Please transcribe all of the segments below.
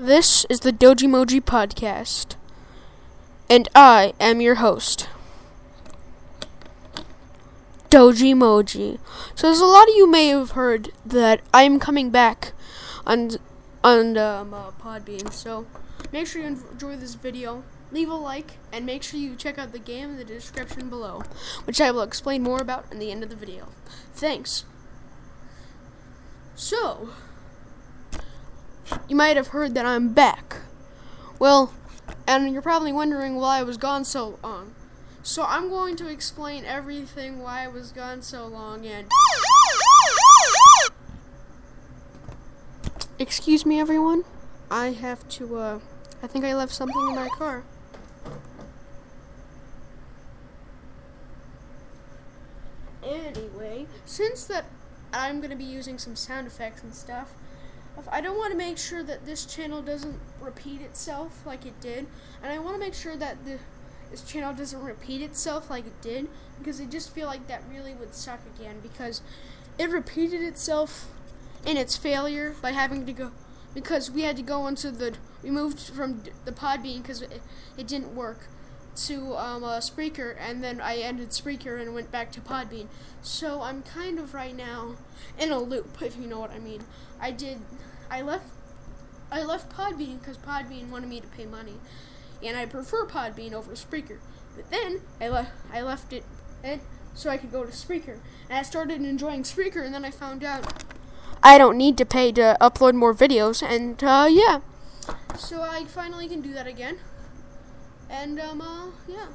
This is the Dojimoji Podcast, and I am your host, Dojimoji. So, as a lot of you may have heard that I'm coming back on on um, uh, Podbean. So, make sure you enjoy this video, leave a like, and make sure you check out the game in the description below, which I will explain more about in the end of the video. Thanks. So, you might have heard that I'm back. Well, and you're probably wondering why I was gone so long. So I'm going to explain everything why I was gone so long and Excuse me everyone. I have to uh I think I left something in my car. Anyway, since that I'm to be using some sound effects and stuff, I don't want to make sure that this channel doesn't repeat itself like it did, and I want to make sure that the this channel doesn't repeat itself like it did because I just feel like that really would suck again because it repeated itself in its failure by having to go because we had to go into the we moved from the Podbean because it, it didn't work to um, uh, Spreaker, and then I ended Spreaker and went back to Podbean. So I'm kind of right now in a loop, if you know what I mean. I did, I left, I left Podbean because Podbean wanted me to pay money, and I prefer Podbean over Spreaker. But then I left, I left it, and so I could go to Spreaker, and I started enjoying Spreaker, and then I found out I don't need to pay to upload more videos, and uh, yeah. So I finally can do that again. And um uh, yeah.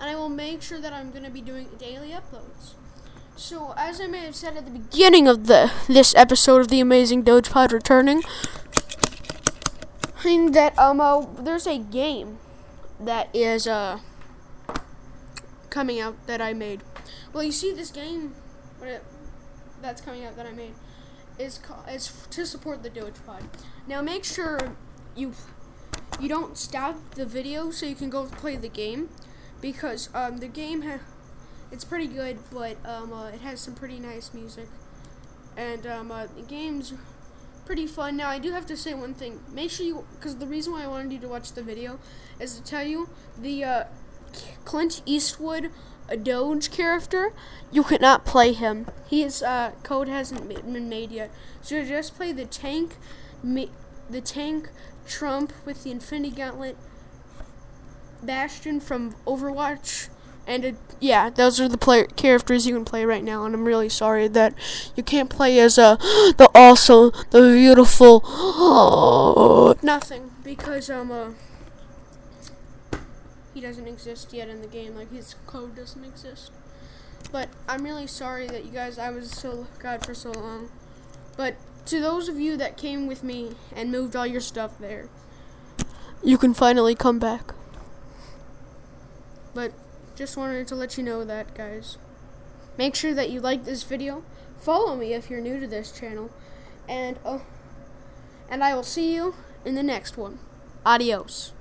And I will make sure that I'm gonna be doing daily uploads. So as I may have said at the beginning of the this episode of the Amazing Doge Pod returning, thing that um uh, there's a game that is uh coming out that I made. Well, you see this game it, that's coming out that I made is is to support the Doge Pod. Now make sure you you don't stop the video so you can go play the game because um, the game ha- it's pretty good, but um, uh, it has some pretty nice music, and um, uh, the game's pretty fun. Now I do have to say one thing: make sure you, because the reason why I wanted you to watch the video is to tell you the uh, Clint Eastwood a Doge character, you cannot play him. His uh, code hasn't been made yet. So you just play the tank, the tank Trump with the Infinity Gauntlet, Bastion from Overwatch, and it, yeah, those are the player characters you can play right now. And I'm really sorry that you can't play as uh, the also the beautiful nothing because um uh, he doesn't exist yet in the game. Like his code doesn't exist. But I'm really sorry that you guys. I was so God for so long. But to those of you that came with me and moved all your stuff there, you can finally come back. But just wanted to let you know that, guys. Make sure that you like this video. Follow me if you're new to this channel. And, oh, and I will see you in the next one. Adios.